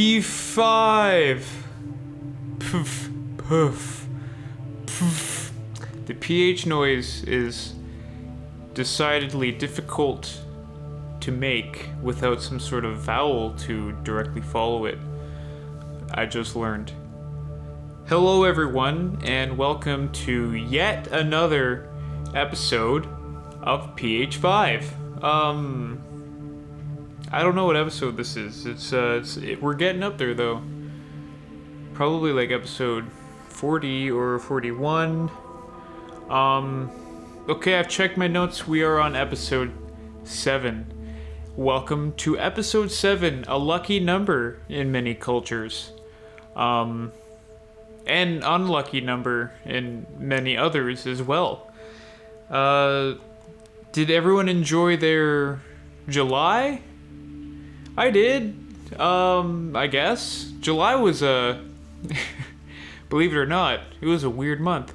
P5. Poof, poof, poof. The PH noise is decidedly difficult to make without some sort of vowel to directly follow it. I just learned. Hello, everyone, and welcome to yet another episode of PH5. Um, I don't know what episode this is. It's uh, it's it, we're getting up there though. Probably like episode 40 or 41. Um, okay, I've checked my notes. We are on episode seven. Welcome to episode seven, a lucky number in many cultures. Um, and unlucky number in many others as well. Uh, did everyone enjoy their July? I did. Um, I guess July was a. believe it or not, it was a weird month.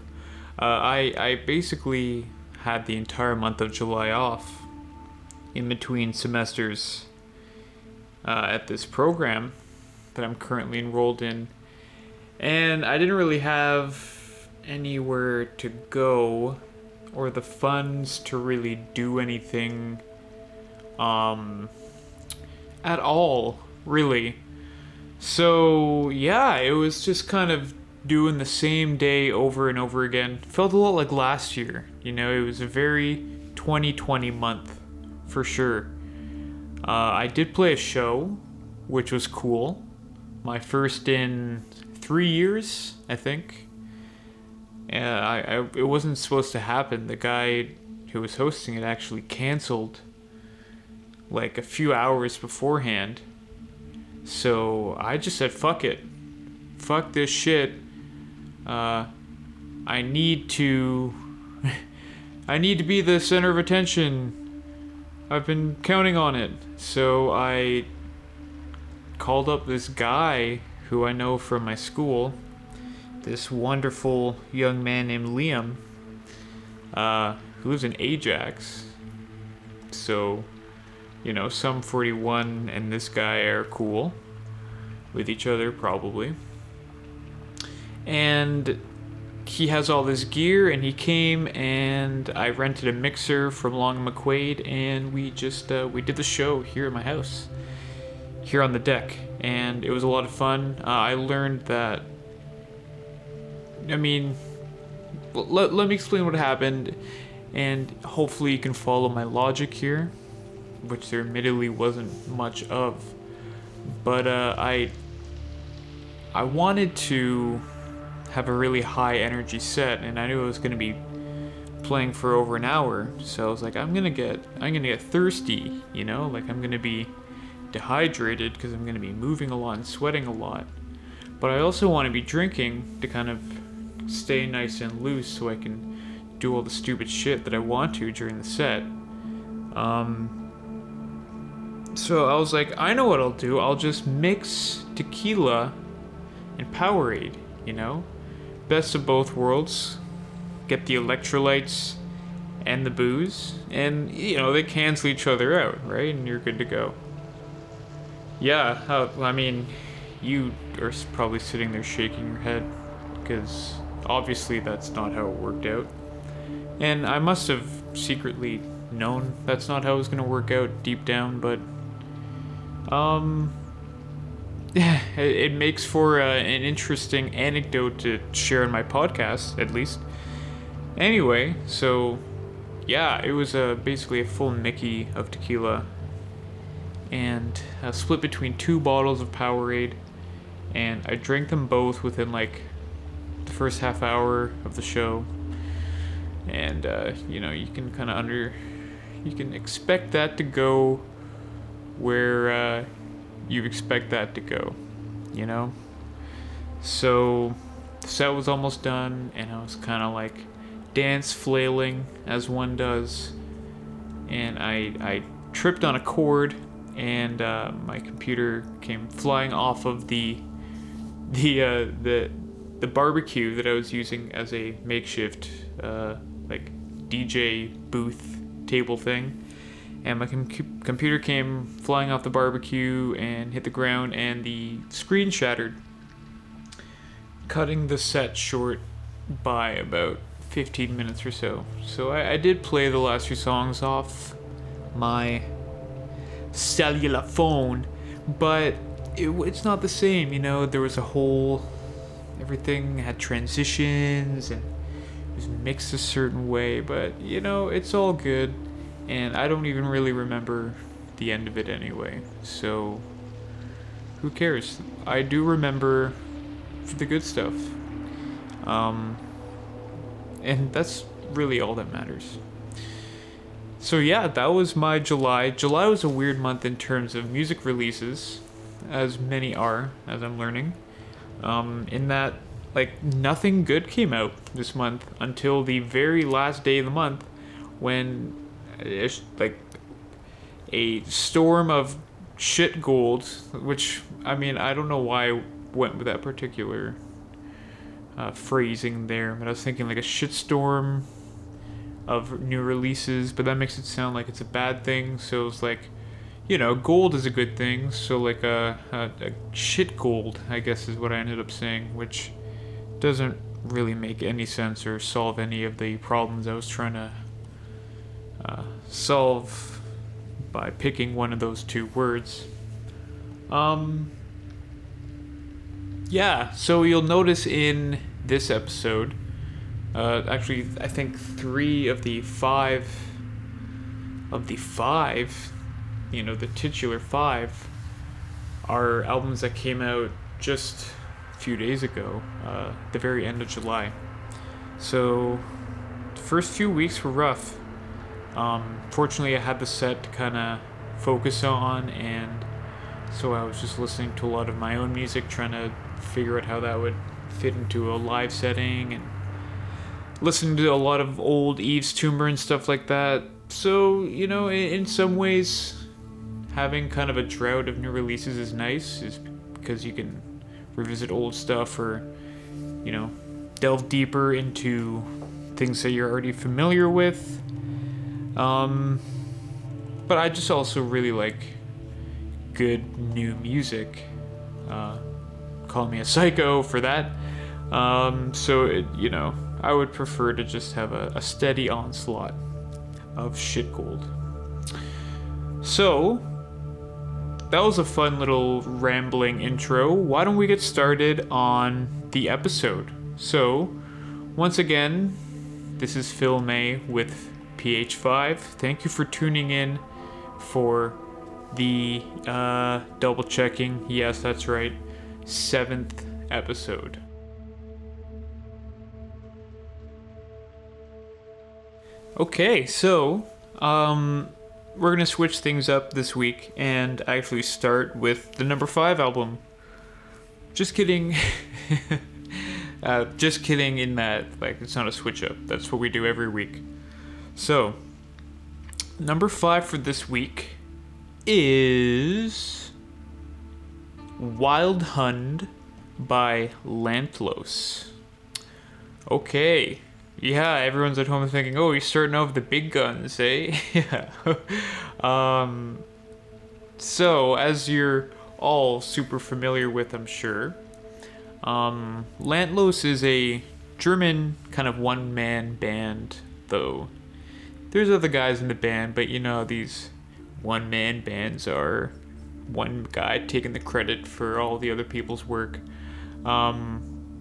Uh, I I basically had the entire month of July off, in between semesters. Uh, at this program that I'm currently enrolled in, and I didn't really have anywhere to go or the funds to really do anything um at all, really. So, yeah, it was just kind of doing the same day over and over again. Felt a lot like last year. You know, it was a very 2020 month for sure. Uh, I did play a show, which was cool. My first in three years, I think. Yeah, I, I, it wasn't supposed to happen. The guy who was hosting it actually canceled like a few hours beforehand. So I just said, fuck it. Fuck this shit. Uh, I need to. I need to be the center of attention. I've been counting on it. So I called up this guy who I know from my school. This wonderful young man named Liam, uh, who lives in Ajax. So you know, some 41 and this guy are cool with each other, probably. And he has all this gear, and he came, and I rented a mixer from Long McQuaid, and we just uh, we did the show here at my house, here on the deck, and it was a lot of fun. Uh, I learned that. I mean, let, let me explain what happened, and hopefully you can follow my logic here which there admittedly wasn't much of. But uh, I I wanted to have a really high energy set, and I knew I was going to be playing for over an hour. So I was like, I'm gonna get I'm gonna get thirsty, you know, like I'm gonna be dehydrated because I'm gonna be moving a lot and sweating a lot. But I also want to be drinking to kind of stay nice and loose so I can do all the stupid shit that I want to during the set. Um, so I was like, I know what I'll do. I'll just mix tequila and Powerade, you know? Best of both worlds. Get the electrolytes and the booze, and, you know, they cancel each other out, right? And you're good to go. Yeah, uh, I mean, you are probably sitting there shaking your head, because obviously that's not how it worked out. And I must have secretly known that's not how it was going to work out deep down, but um, it, it makes for uh, an interesting anecdote to share in my podcast, at least. Anyway, so yeah, it was uh, basically a full Mickey of tequila and uh, split between two bottles of Powerade. And I drank them both within like the first half hour of the show. And, uh, you know, you can kind of under. You can expect that to go where uh, you expect that to go, you know? So the set was almost done, and I was kind of like dance flailing as one does, and I, I tripped on a cord, and uh, my computer came flying off of the the uh, the the barbecue that I was using as a makeshift uh, like DJ booth table thing and my com- computer came flying off the barbecue and hit the ground, and the screen shattered, cutting the set short by about 15 minutes or so. So I, I did play the last few songs off my cellular phone, but it, it's not the same. You know, there was a whole everything had transitions and it was mixed a certain way, but you know, it's all good and I don't even really remember the end of it anyway. So who cares? I do remember the good stuff. Um and that's really all that matters. So yeah, that was my July. July was a weird month in terms of music releases, as many are, as I'm learning. Um, in that, like, nothing good came out this month until the very last day of the month, when, it's like, a storm of shit gold, which I mean, I don't know why I went with that particular uh, phrasing there, but I was thinking like a shitstorm of new releases, but that makes it sound like it's a bad thing. So it's like, you know, gold is a good thing. So like a, a, a shit gold, I guess is what I ended up saying, which doesn't really make any sense or solve any of the problems I was trying to uh, solve by picking one of those two words. Um, yeah, so you'll notice in this episode uh, actually, I think three of the five of the five, you know, the titular five, are albums that came out just a few days ago, uh, the very end of July. So, the first few weeks were rough. Um, fortunately, I had the set to kind of focus on, and so I was just listening to a lot of my own music, trying to figure out how that would fit into a live setting and listening to a lot of old Yves Tumor and stuff like that. So, you know, in, in some ways, having kind of a drought of new releases is nice, is because you can revisit old stuff or, you know, delve deeper into things that you're already familiar with. Um, but I just also really like good new music. Uh, call me a psycho for that. Um, so, it, you know, I would prefer to just have a, a steady onslaught of shit gold. So, that was a fun little rambling intro. Why don't we get started on the episode? So, once again, this is Phil May with PH5. Thank you for tuning in for the uh, double checking. Yes, that's right. Seventh episode. Okay, so um, we're gonna switch things up this week and actually start with the number five album. Just kidding. uh, just kidding. In that, like, it's not a switch up. That's what we do every week. So, number five for this week is Wildhund by Lantlos. Okay, yeah, everyone's at home thinking, "Oh, he's starting off with the big guns, eh?" yeah. um, so, as you're all super familiar with, I'm sure, um, Lantlos is a German kind of one-man band, though. There's other guys in the band, but you know these one-man bands are one guy taking the credit for all the other people's work. Um,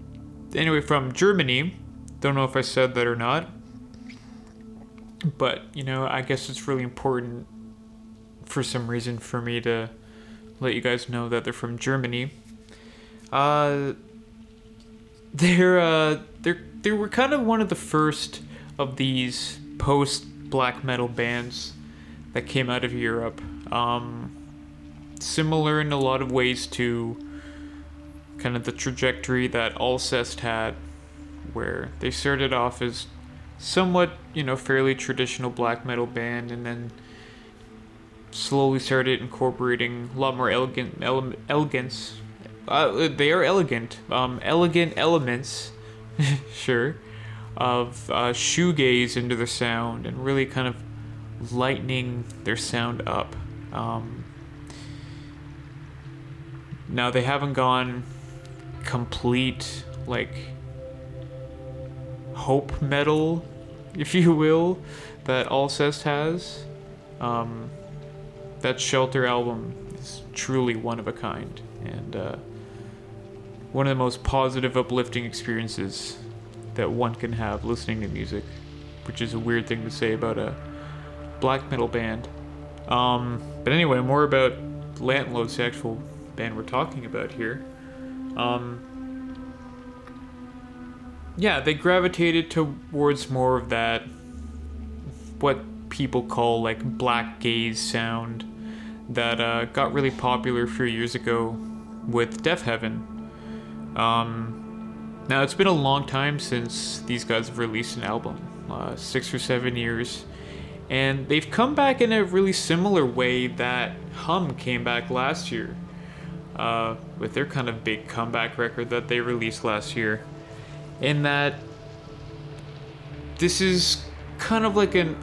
anyway, from Germany don't know if I said that or not. But, you know, I guess it's really important for some reason for me to let you guys know that they're from Germany. Uh, they're, uh, they're, they were kind of one of the first of these post black metal bands that came out of Europe. Um, similar in a lot of ways to kind of the trajectory that Alcest had where they started off as somewhat, you know, fairly traditional black metal band and then slowly started incorporating a lot more elegant ele- elegance. Uh, they are elegant, um, elegant elements, sure, of uh, shoegaze into the sound and really kind of lightening their sound up. Um, now they haven't gone complete like hope metal, if you will, that Alcest has. Um, that Shelter album is truly one of a kind and uh, one of the most positive, uplifting experiences that one can have listening to music, which is a weird thing to say about a black metal band. Um, but anyway, more about Lantlos, actual band we're talking about here. Um, yeah, they gravitated towards more of that, what people call like black gaze sound, that uh, got really popular a few years ago with Deafheaven. Um, now, it's been a long time since these guys have released an album uh, six or seven years. And they've come back in a really similar way that Hum came back last year uh, with their kind of big comeback record that they released last year. In that this is kind of like an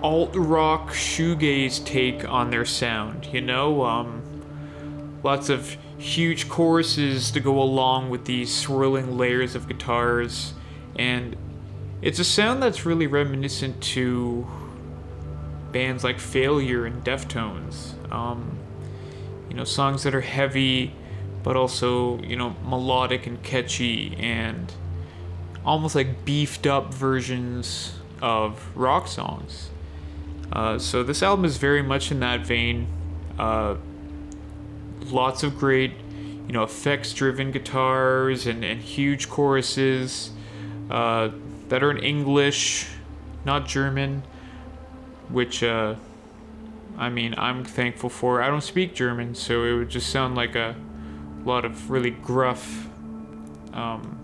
alt rock shoegaze take on their sound, you know? Um, lots of huge choruses to go along with these swirling layers of guitars, and it's a sound that's really reminiscent to bands like Failure and Deftones. Um, you know, songs that are heavy, but also, you know, melodic and catchy and almost like beefed up versions of rock songs. Uh, so this album is very much in that vein. Uh, lots of great, you know, effects-driven guitars and, and huge choruses uh, that are in English, not German, which, uh, I mean, I'm thankful for. I don't speak German, so it would just sound like a lot of really gruff. Um,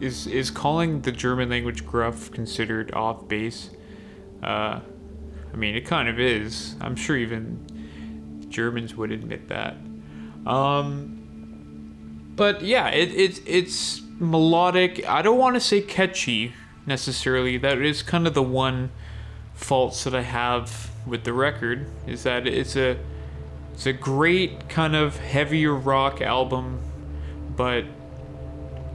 is is calling the German language gruff considered off base? Uh, I mean, it kind of is. I'm sure even Germans would admit that. Um, but yeah, it, it it's melodic. I don't want to say catchy necessarily. That is kind of the one faults that I have with the record is that it's a it's a great kind of heavier rock album, but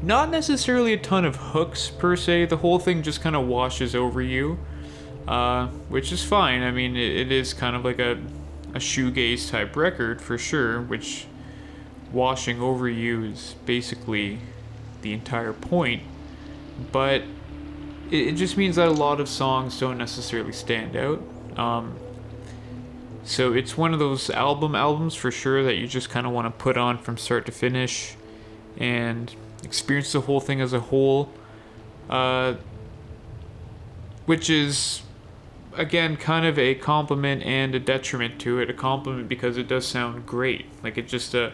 not necessarily a ton of hooks per se. The whole thing just kind of washes over you, uh, which is fine. I mean, it, it is kind of like a, a shoegaze type record for sure, which washing over you is basically the entire point. But it, it just means that a lot of songs don't necessarily stand out. Um, so it's one of those album albums for sure that you just kind of want to put on from start to finish and experience the whole thing as a whole, uh, which is again kind of a compliment and a detriment to it. A compliment because it does sound great, like it's just a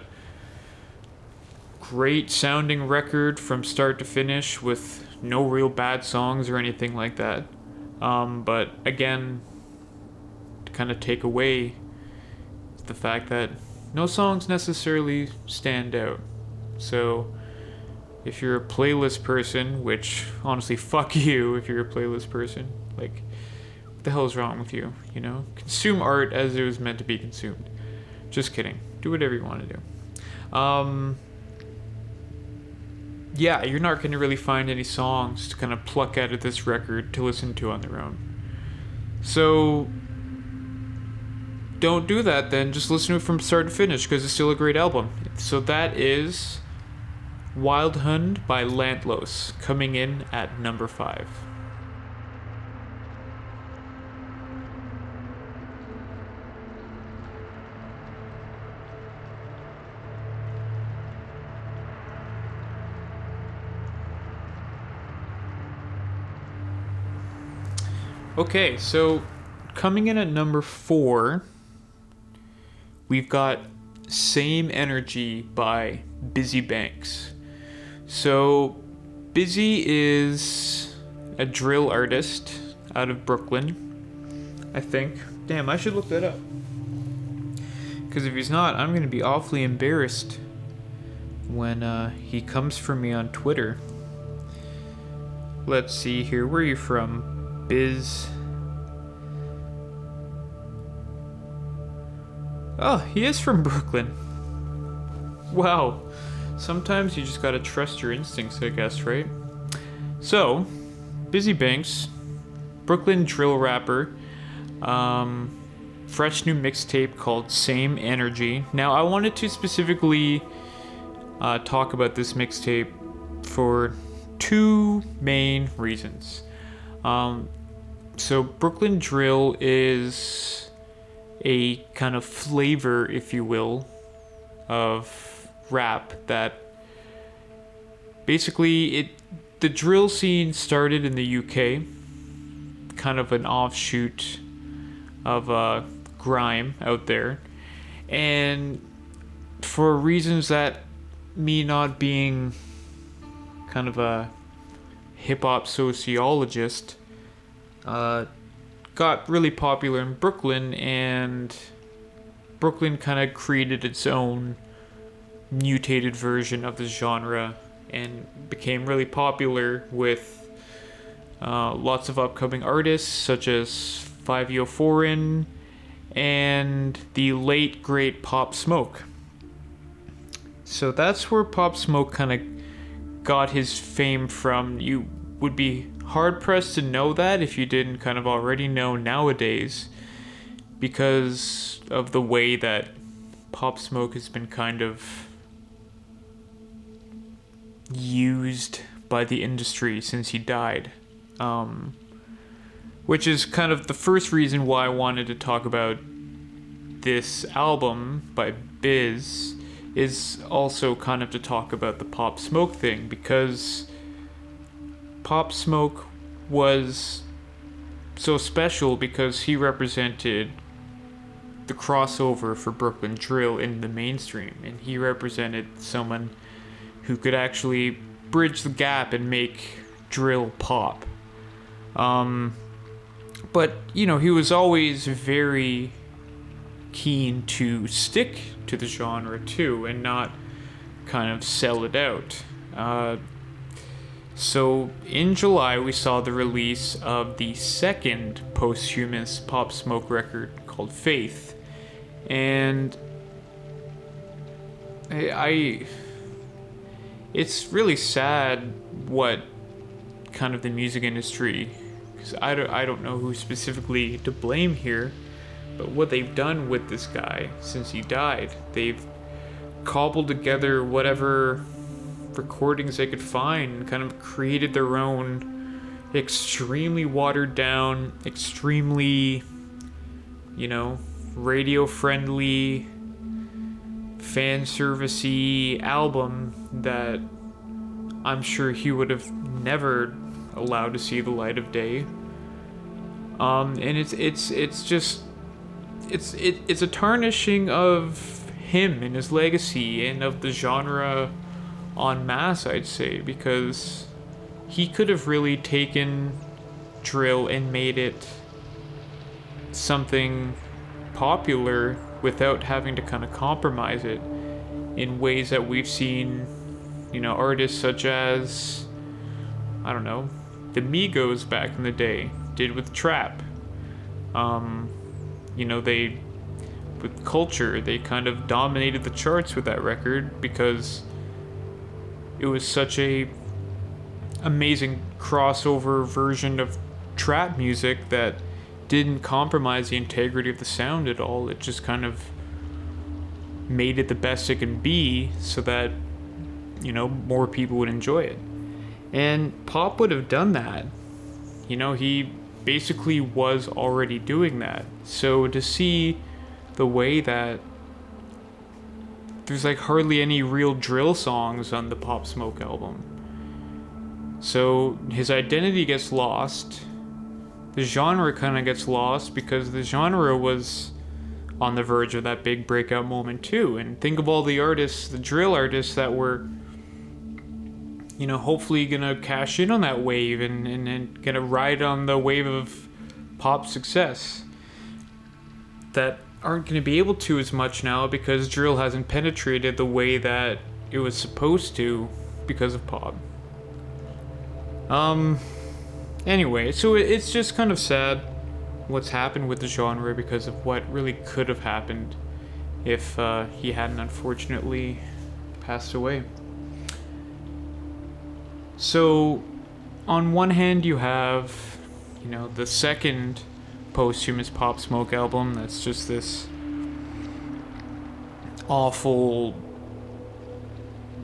great sounding record from start to finish with no real bad songs or anything like that. Um, but again, to kind of take away the fact that no songs necessarily stand out. So if you're a playlist person, which honestly, fuck you if you're a playlist person. Like, the hell is wrong with you? You know, consume art as it was meant to be consumed. Just kidding. Do whatever you want to do. Um, yeah, you're not going to really find any songs to kind of pluck out of this record to listen to on their own. So, don't do that then. Just listen to it from start to finish because it's still a great album. So, that is Wildhund by Lantlos, coming in at number 5. Okay, so coming in at number 4, we've got Same Energy by Bizzy Banks. So, Busy is a drill artist out of Brooklyn, I think. Damn, I should look that up. Because if he's not, I'm going to be awfully embarrassed when uh, he comes for me on Twitter. Let's see here. Where are you from? Biz. Oh, he is from Brooklyn. Wow. Sometimes you just gotta trust your instincts, I guess, right? So, Bizzy Banks, Brooklyn drill rapper, um, fresh new mixtape called Same Energy. Now, I wanted to specifically uh, talk about this mixtape for two main reasons. Um, so, Brooklyn Drill is a kind of flavor, if you will, of rap that basically it the drill scene started in the UK, kind of an offshoot of uh, grime out there, and for reasons that me not being kind of a hip hop sociologist, uh, got really popular in Brooklyn, and Brooklyn kind of created its own mutated version of the genre and became really popular with uh, lots of upcoming artists such as Fivio Foreign and the late great Pop Smoke. So that's where Pop Smoke kind of got his fame from. You would be hard pressed to know that if you didn't kind of already know nowadays because of the way that Pop Smoke has been kind of used by the industry since he died. Um, which is kind of the first reason why I wanted to talk about this album by Biz is also kind of to talk about the Pop Smoke thing because Pop Smoke was so special because he represented the crossover for Brooklyn Drill in the mainstream and he represented someone who could actually bridge the gap and make drill pop. Um, but, you know, he was always very keen to stick to the genre too and not kind of sell it out. Uh, so in July, we saw the release of the second posthumous Pop Smoke record called Faith. And I, it's really sad what kind of the music industry because I don't, I don't know who specifically to blame here but what they've done with this guy since he died they've cobbled together whatever recordings they could find kind of created their own extremely watered down extremely you know radio friendly fan servicey album that I'm sure he would have never allowed to see the light of day. Um, and it's it's it's just it's it, it's a tarnishing of him and his legacy and of the genre en masse, I'd say, because he could have really taken drill and made it something popular without having to kind of compromise it in ways that we've seen, you know, artists such as, I don't know, the Migos back in the day did with Trap. Um, you know, they, with Culture, they kind of dominated the charts with that record because it was such a amazing crossover version of trap music that didn't compromise the integrity of the sound at all. It just kind of made it the best it can be so that, you know, more people would enjoy it. And Pop would have done that. You know, he basically was already doing that. So to see the way that there's like hardly any real drill songs on the Pop Smoke album. So his identity gets lost the genre kind of gets lost because the genre was on the verge of that big breakout moment too. And think of all the artists, the drill artists that were, you know, hopefully gonna cash in on that wave and, and, and gonna ride on the wave of pop success that aren't gonna be able to as much now because drill hasn't penetrated the way that it was supposed to because of pop. Um, anyway, so it's just kind of sad what's happened with the genre because of what really could have happened if uh, he hadn't unfortunately passed away. So, on one hand, you have, you know, the second posthumous Pop Smoke album that's just this awful,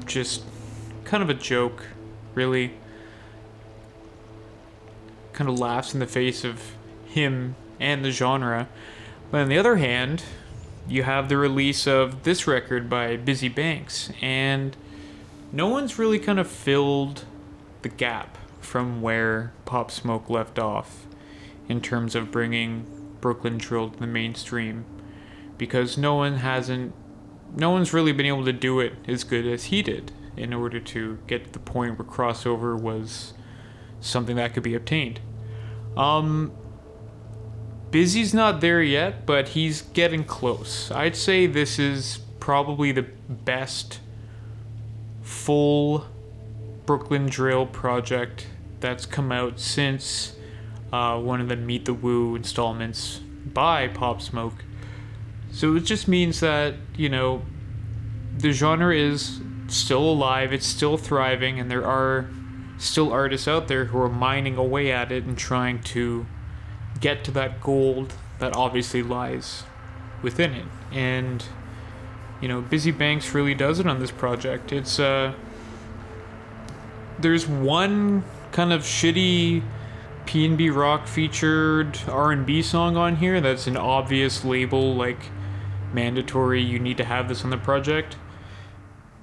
just kind of a joke, really. Kind of laughs in the face of him and the genre. But on the other hand, you have the release of this record by Bizzy Banks, and no one's really kind of filled the gap from where Pop Smoke left off in terms of bringing Brooklyn Drill to the mainstream because no one hasn't no one's really been able to do it as good as he did in order to get to the point where crossover was something that could be obtained. Um Bizzy's not there yet, but he's getting close. I'd say this is probably the best full Brooklyn Drill project that's come out since uh, one of the Meet the Woo installments by Pop Smoke. So it just means that, you know, the genre is still alive, it's still thriving, and there are still artists out there who are mining away at it and trying to get to that gold that obviously lies within it. And, you know, Bizzy Banks really does it on this project. It's, uh, there's one kind of shitty PnB Rock featured R&B song on here that's an obvious label like mandatory you need to have this on the project.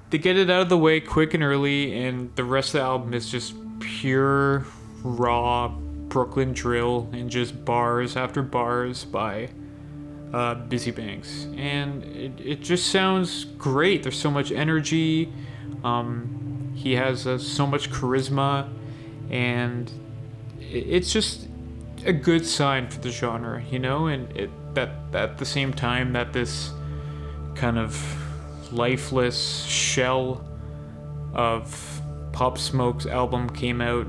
They get it out of the way quick and early and the rest of the album is just pure raw Brooklyn drill and just bars after bars by uh, Bizzy Banks. And it, it just sounds great. There's so much energy. Um, he has uh, so much charisma and it's just a good sign for the genre, you know, and it, that at the same time that this kind of lifeless shell of Pop Smoke's album came out,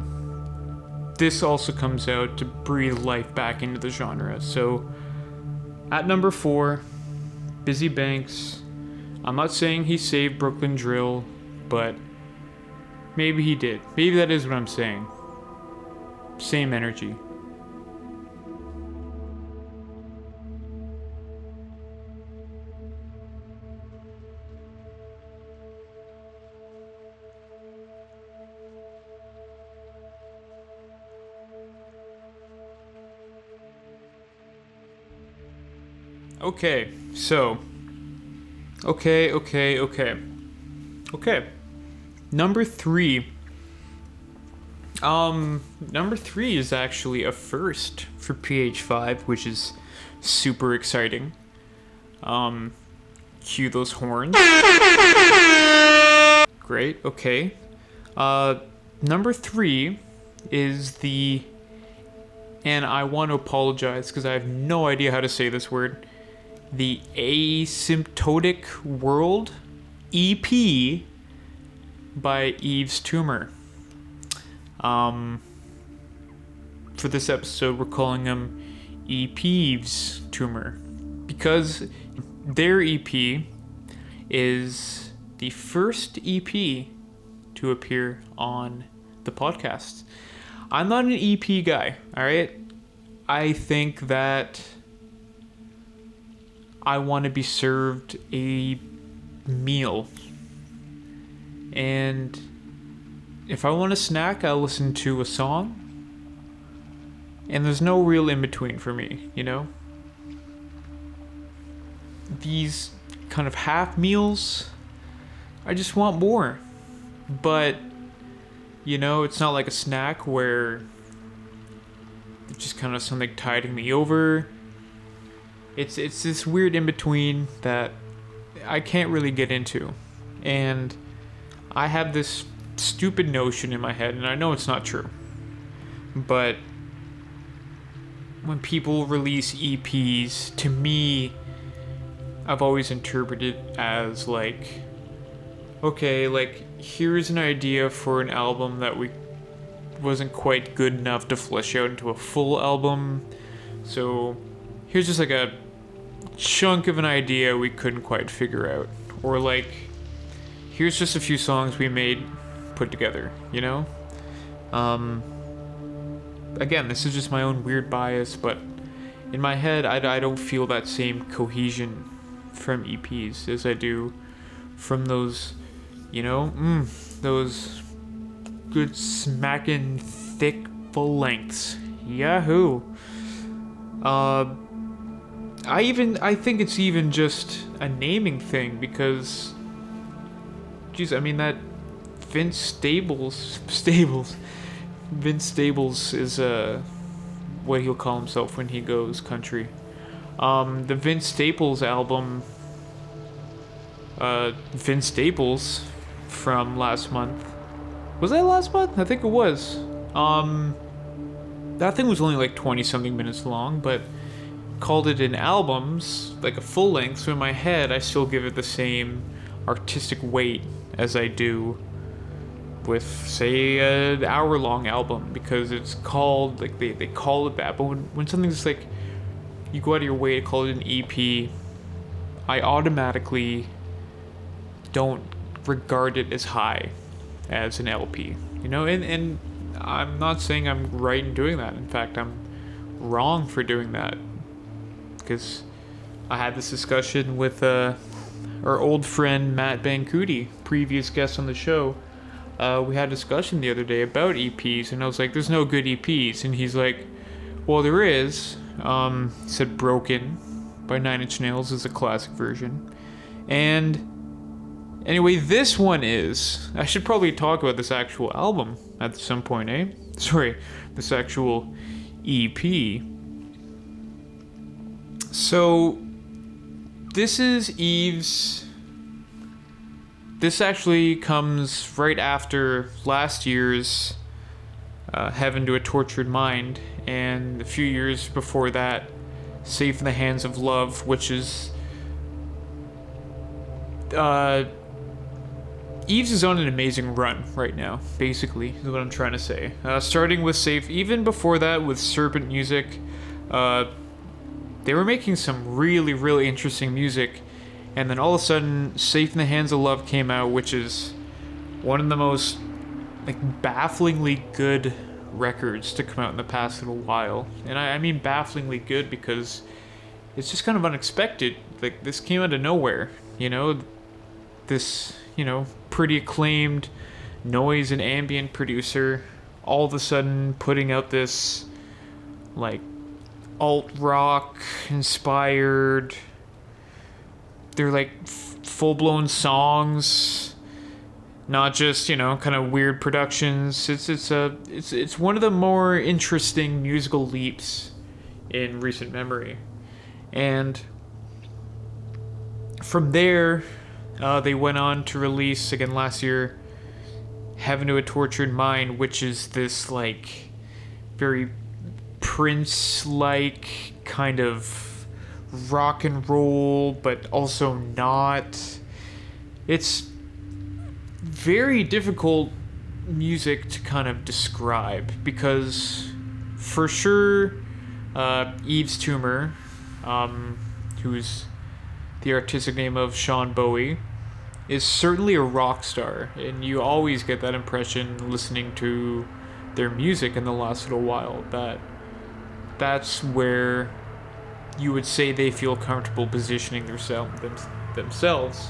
this also comes out to breathe life back into the genre. So at number four, Bizzy Banks. I'm not saying he saved Brooklyn Drill, but maybe he did. Maybe that is what I'm saying. Same energy. Okay, so. Okay, okay, okay. Okay. Number three. Um, number three is actually a first for PH5, which is super exciting. Um, cue those horns. Great, okay. Uh, number three is the. And I want to apologize because I have no idea how to say this word the Asymptotic World EP by Yves Tumor. Um, for this episode, we're calling him EP's Tumor because their EP is the first EP to appear on the podcast. I'm not an EP guy, all right? I think that I want to be served a meal. And if I want a snack, I'll listen to a song. And there's no real in between for me, you know? These kind of half meals, I just want more. But, you know, it's not like a snack where it's just kind of something tiding me over it's it's this weird in between that I can't really get into, and I have this stupid notion in my head, and I know it's not true, but when people release EPs, to me, I've always interpreted as like, okay, like here's an idea for an album that we wasn't quite good enough to flesh out into a full album. So here's just like a chunk of an idea we couldn't quite figure out. Or like, here's just a few songs we made put together, you know? Um, again, this is just my own weird bias, but in my head, I, I don't feel that same cohesion from EPs as I do from those, you know, mm, those good smacking thick full lengths. Yahoo! Uh, I even I think it's even just a naming thing because, geez, I mean that Vince Staples Staples Vince Staples is uh what he'll call himself when he goes country. Um, the Vince Staples album, uh, Vince Staples from last month. Was that last month? I think it was. Um, that thing was only like 20 something minutes long, but called it an albums, like a full length, so in my head I still give it the same artistic weight as I do with say an hour long album because it's called like they, they call it that but when, when something's like you go out of your way to call it an ep i automatically don't regard it as high as an lp you know? And, and i'm not saying i'm right in doing that. In fact i'm wrong for doing that because i had this discussion with uh, our old friend matt bancuti previous guest on the show uh, we had a discussion the other day about EPs, and I was like, "There's no good EPs," and he's like, "Well, there is." Um, he said "Broken" by Nine Inch Nails is a classic version, and anyway, this one is. I should probably talk about this actual album at some point, eh? Sorry, this actual EP. So, this is Eve's this actually comes right after last year's uh, Heaven to a Tortured Mind, and a few years before that, Safe in the Hands of Love, which is. Uh, Yves is on an amazing run right now, basically, is what I'm trying to say. Uh, starting with Safe, even before that, with Serpent Music, uh, they were making some really, really interesting music and then all of a sudden, Safe in the Hands of Love came out, which is one of the most like bafflingly good records to come out in the past little while. And I, I mean bafflingly good because it's just kind of unexpected. Like this came out of nowhere, you know. This, you know, pretty acclaimed noise and ambient producer all of a sudden putting out this like alt rock inspired they're like f- full blown songs, not just you know kind of weird productions. It's it's a it's it's one of the more interesting musical leaps in recent memory, and from there, uh, they went on to release again last year. Heaven to a Tortured Mind, which is this like very Prince like kind of rock and roll, but also not. It's very difficult music to kind of describe because, for sure, uh, Yves Tumor, um, who's the artistic name of Sean Bowie, is certainly a rock star, and you always get that impression listening to their music in the last little while that that's where you would say they feel comfortable positioning themselves them, themselves.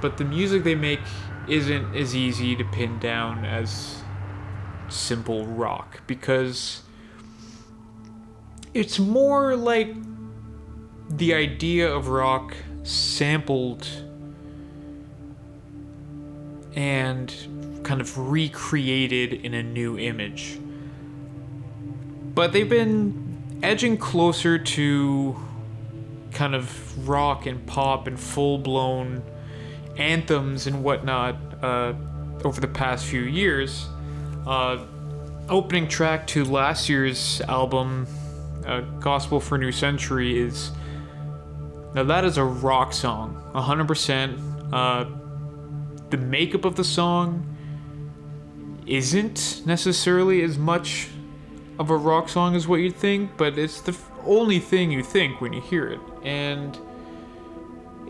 But the music they make isn't as easy to pin down as simple rock because it's more like the idea of rock sampled and kind of recreated in a new image. But they've been edging closer to kind of rock and pop and full blown anthems and whatnot uh, over the past few years. Uh, opening track to last year's album, uh, Gospel for New Century, is now that is a rock song, 100%. Uh, the makeup of the song isn't necessarily as much of a rock song is what you'd think, but it's the only thing you think when you hear it. And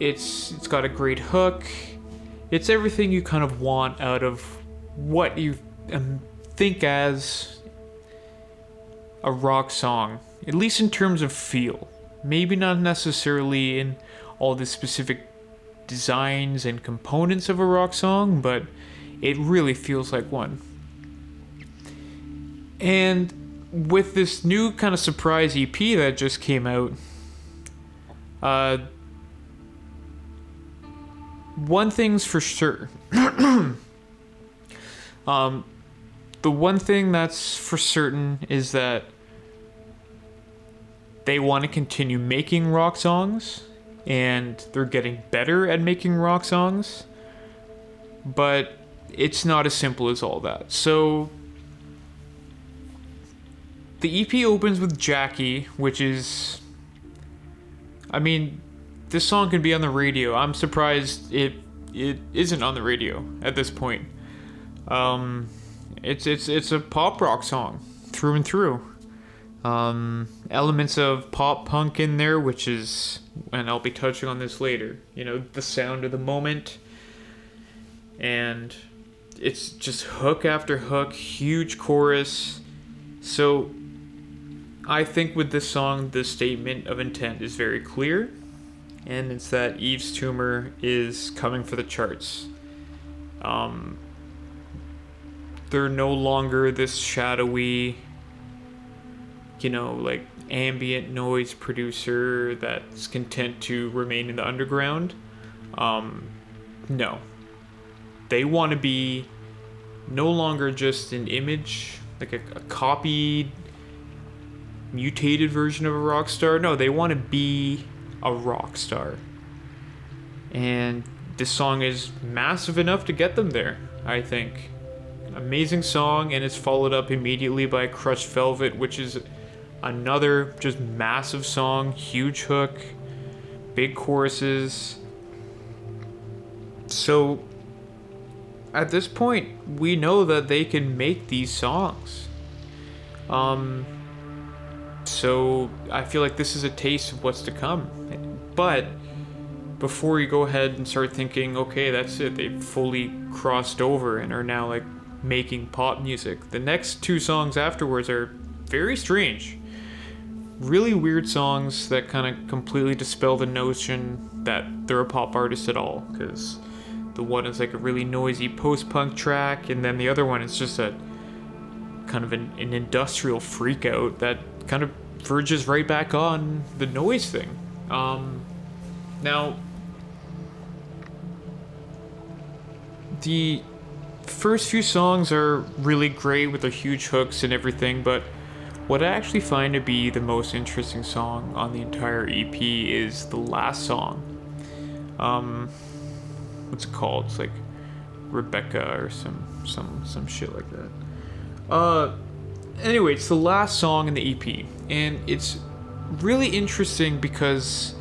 it's it's got a great hook. It's everything you kind of want out of what you um, think as a rock song, at least in terms of feel. Maybe not necessarily in all the specific designs and components of a rock song, but it really feels like one. And with this new kind of surprise EP that just came out, uh, one thing's for sure. um, the one thing that's for certain is that they want to continue making rock songs and they're getting better at making rock songs. But it's not as simple as all that. So the EP opens with Jackie, which is I mean, this song can be on the radio. I'm surprised it it isn't on the radio at this point. Um, it's it's it's a pop rock song through and through. Um, elements of pop punk in there, which is, and I'll be touching on this later. You know, the sound of the moment, and it's just hook after hook, huge chorus. So, I think with this song, the statement of intent is very clear and it's that Yves Tumor is coming for the charts. Um, they're no longer this shadowy, you know, like ambient noise producer that's content to remain in the underground. Um, no. They want to be no longer just an image, like a, a copied, mutated version of a rock star. No, they want to be a rock star. And this song is massive enough to get them there, I think. Amazing song, and it's followed up immediately by Crushed Velvet, which is another just massive song, huge hook, big choruses. So, at this point, we know that they can make these songs. Um, so I feel like this is a taste of what's to come. But before you go ahead and start thinking, okay, that's it, they've fully crossed over and are now like making pop music, the next two songs afterwards are very strange. Really weird songs that kind of completely dispel the notion that they're a pop artist at all. Because the one is like a really noisy post punk track, and then the other one is just a kind of an, an industrial freak out that kind of verges right back on the noise thing. Um, now, the first few songs are really great with the huge hooks and everything, but what I actually find to be the most interesting song on the entire EP is the last song. Um, what's it called? It's like Rebecca or some some some shit like that. Uh, anyway, it's the last song in the EP, and it's really interesting because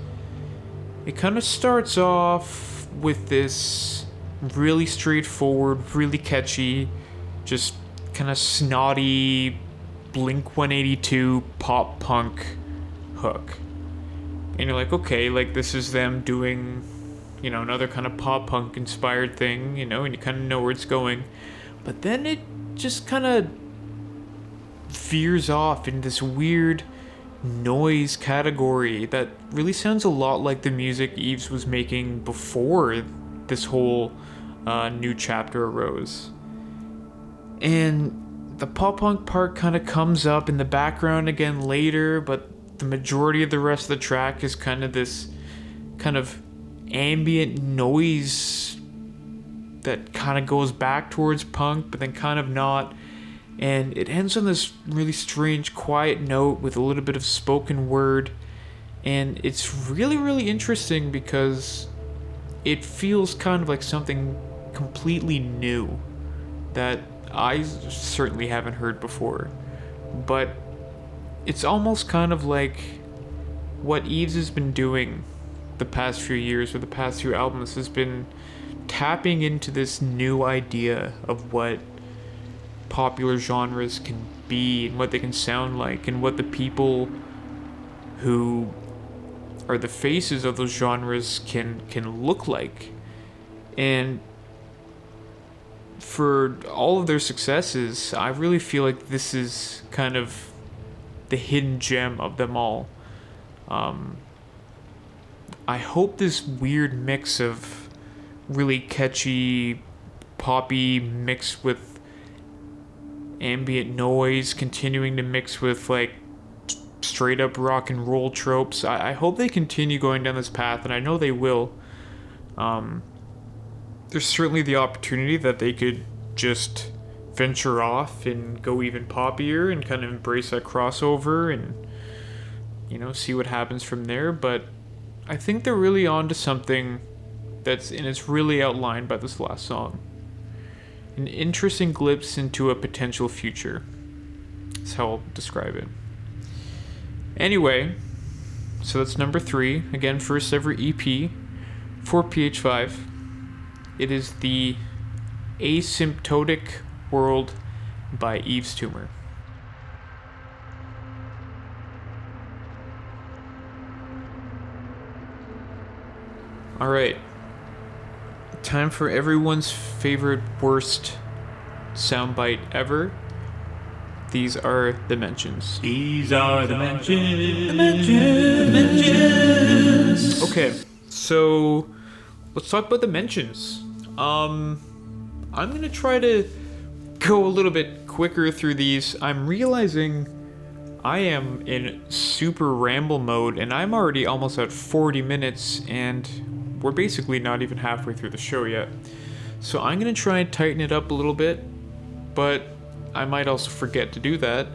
it kind of starts off with this really straightforward, really catchy, just kind of snotty Blink 182 pop punk hook. And you're like, okay, like this is them doing, you know, another kind of pop punk inspired thing, you know, and you kind of know where it's going. But then it just kind of veers off in this weird noise category that really sounds a lot like the music Yves was making before this whole uh, new chapter arose. And the pop punk part kind of comes up in the background again later, but the majority of the rest of the track is kind of this kind of ambient noise that kind of goes back towards punk, but then kind of not and it ends on this really strange quiet note with a little bit of spoken word. And it's really really interesting because it feels kind of like something completely new that I certainly haven't heard before. But it's almost kind of like what Yves has been doing the past few years or the past few albums has been tapping into this new idea of what popular genres can be and what they can sound like and what the people who are the faces of those genres can can look like. And for all of their successes i really feel like this is kind of the hidden gem of them all. Um, i hope this weird mix of really catchy poppy mixed with ambient noise continuing to mix with like straight up rock and roll tropes. I, I hope they continue going down this path, and I know they will. Um, there's certainly the opportunity that they could just venture off and go even poppier and kind of embrace that crossover and you know see what happens from there but i think they're really on to something that's and it's really outlined by this last song an interesting glimpse into a potential future that's how i'll describe it Anyway, so that's number three. Again, first ever EP for PH5. It is the Asymptotic World by Yves Tumor. All right. Time for everyone's favorite worst soundbite ever. These are the mentions. These are the mentions. mentions. mentions. Okay, so let's talk about the mentions. Um, I'm gonna try to go a little bit quicker through these. I'm realizing I am in super ramble mode, and I'm already almost at 40 minutes, and we're basically not even halfway through the show yet. So I'm gonna try and tighten it up a little bit, but I might also forget to do that.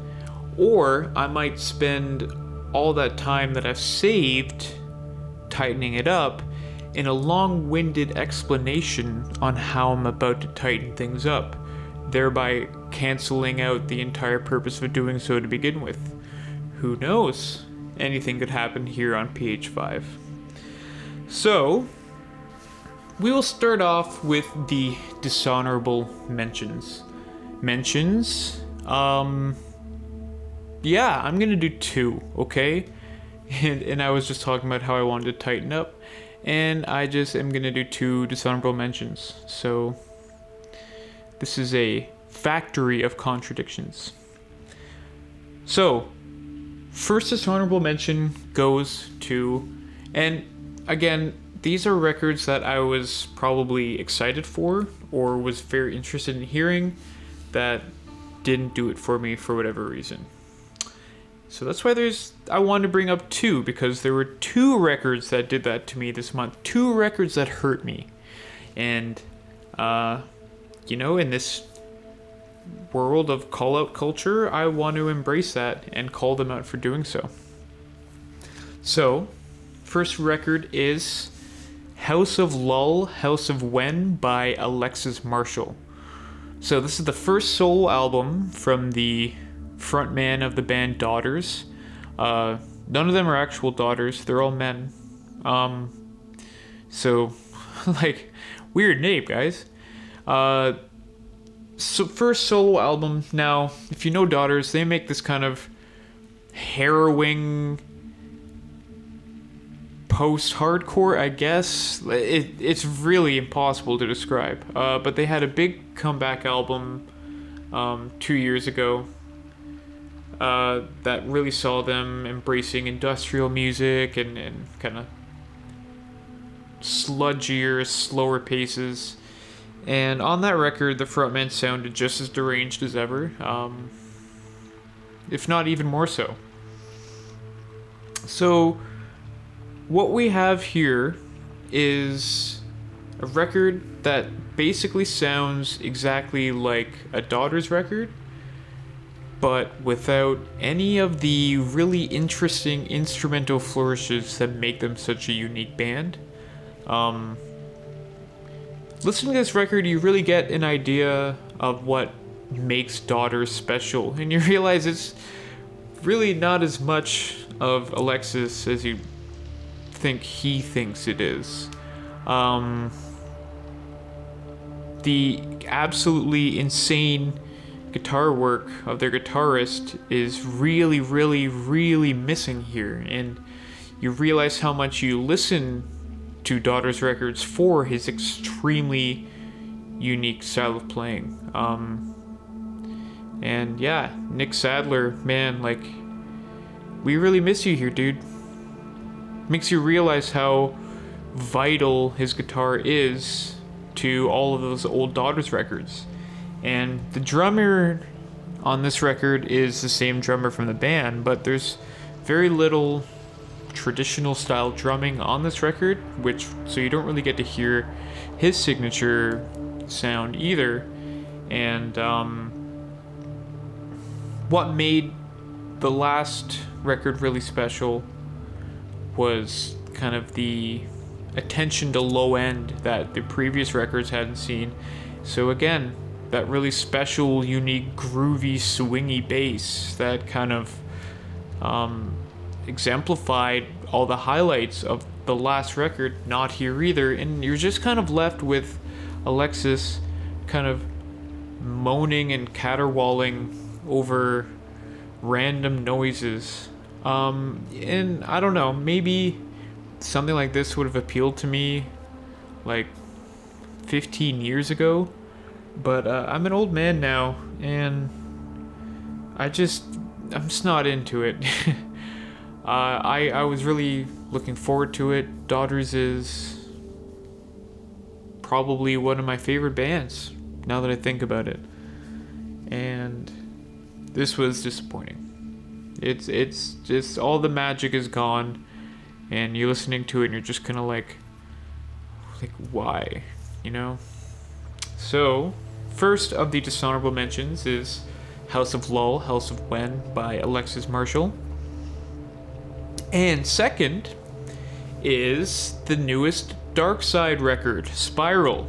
Or I might spend all that time that I've saved tightening it up in a long winded explanation on how I'm about to tighten things up, thereby canceling out the entire purpose of doing so to begin with. Who knows? Anything could happen here on PH5. So, we will start off with the dishonorable mentions mentions. Um, yeah, I'm gonna do two, okay? And, and I was just talking about how I wanted to tighten up, and I just am gonna do two dishonorable mentions. So, this is a factory of contradictions. So, first dishonorable mention goes to, and again, these are records that I was probably excited for or was very interested in hearing that didn't do it for me for whatever reason. So that's why there's I wanted to bring up two because there were two records that did that to me this month. Two records that hurt me. And uh you know, in this world of call out culture, I want to embrace that and call them out for doing so. So, first record is House of Lull, House of When by Alexis Marshall. So this is the first solo album from the frontman of the band Daughters. Uh, none of them are actual daughters; they're all men. Um, so, like, weird name, guys. Uh, so first solo album. Now, if you know Daughters, they make this kind of harrowing post-hardcore, I guess. It, it's really impossible to describe. Uh, but they had a big comeback album um, two years ago uh, that really saw them embracing industrial music and, and kind of sludgier, slower paces. And on that record, the frontman sounded just as deranged as ever, um, if not even more so. So what we have here is a record that basically sounds exactly like a Daughters record, but without any of the really interesting instrumental flourishes that make them such a unique band. Um, listening to this record, you really get an idea of what makes Daughters special, and you realize it's really not as much of Alexis as you think he thinks it is. Um, the absolutely insane guitar work of their guitarist is really, really, really missing here. And you realize how much you listen to Daughters Records for his extremely unique style of playing. Um, and yeah, Nick Sadler, man, like, we really miss you here, dude. Makes you realize how vital his guitar is to all of those old Daughters records. And the drummer on this record is the same drummer from the band, but there's very little traditional style drumming on this record, which so you don't really get to hear his signature sound either. And um, what made the last record really special was kind of the attention to low end that the previous records hadn't seen. So again, that really special, unique, groovy, swingy bass that kind of um, exemplified all the highlights of the last record, not here either. And you're just kind of left with Alexis kind of moaning and caterwauling over random noises. Um, and I don't know, maybe something like this would have appealed to me like 15 years ago. But uh, I'm an old man now, and I just, I'm just not into it. uh, I, I was really looking forward to it. Daughters is probably one of my favorite bands now that I think about it. And this was disappointing. It's it's just all the magic is gone and you're listening to it and you're just kind of like like why you know? So first of the dishonorable mentions is house of lull house of when by alexis marshall. And second is the newest Darkside record spiral.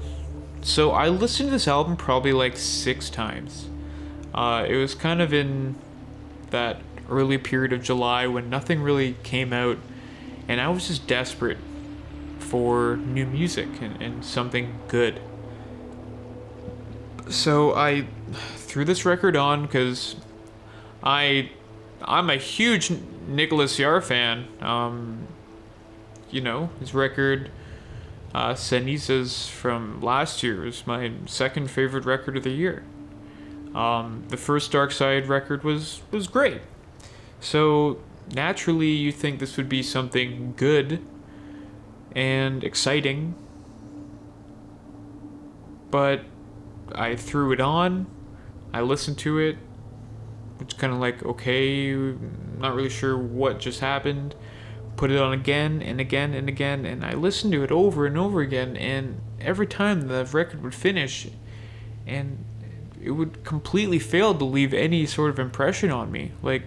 So i listened to this album probably like six times. Uh, it was kind of in that early period of july when nothing really came out and I was just desperate for new music and, and something good. So I threw this record on because I I'm a huge Nicolas Jaar fan. Um, you know his record uh, Cenizas from last year is my second favorite record of the year. Um, the first Darkside record was was great. So naturally you think this would be something good and exciting. But I threw it on, I listened to it. It's kind of like, okay, not really sure what just happened. Put it on again and again and again, and I listened to it over and over again. And every time the record would finish, and it would completely fail to leave any sort of impression on me. Like,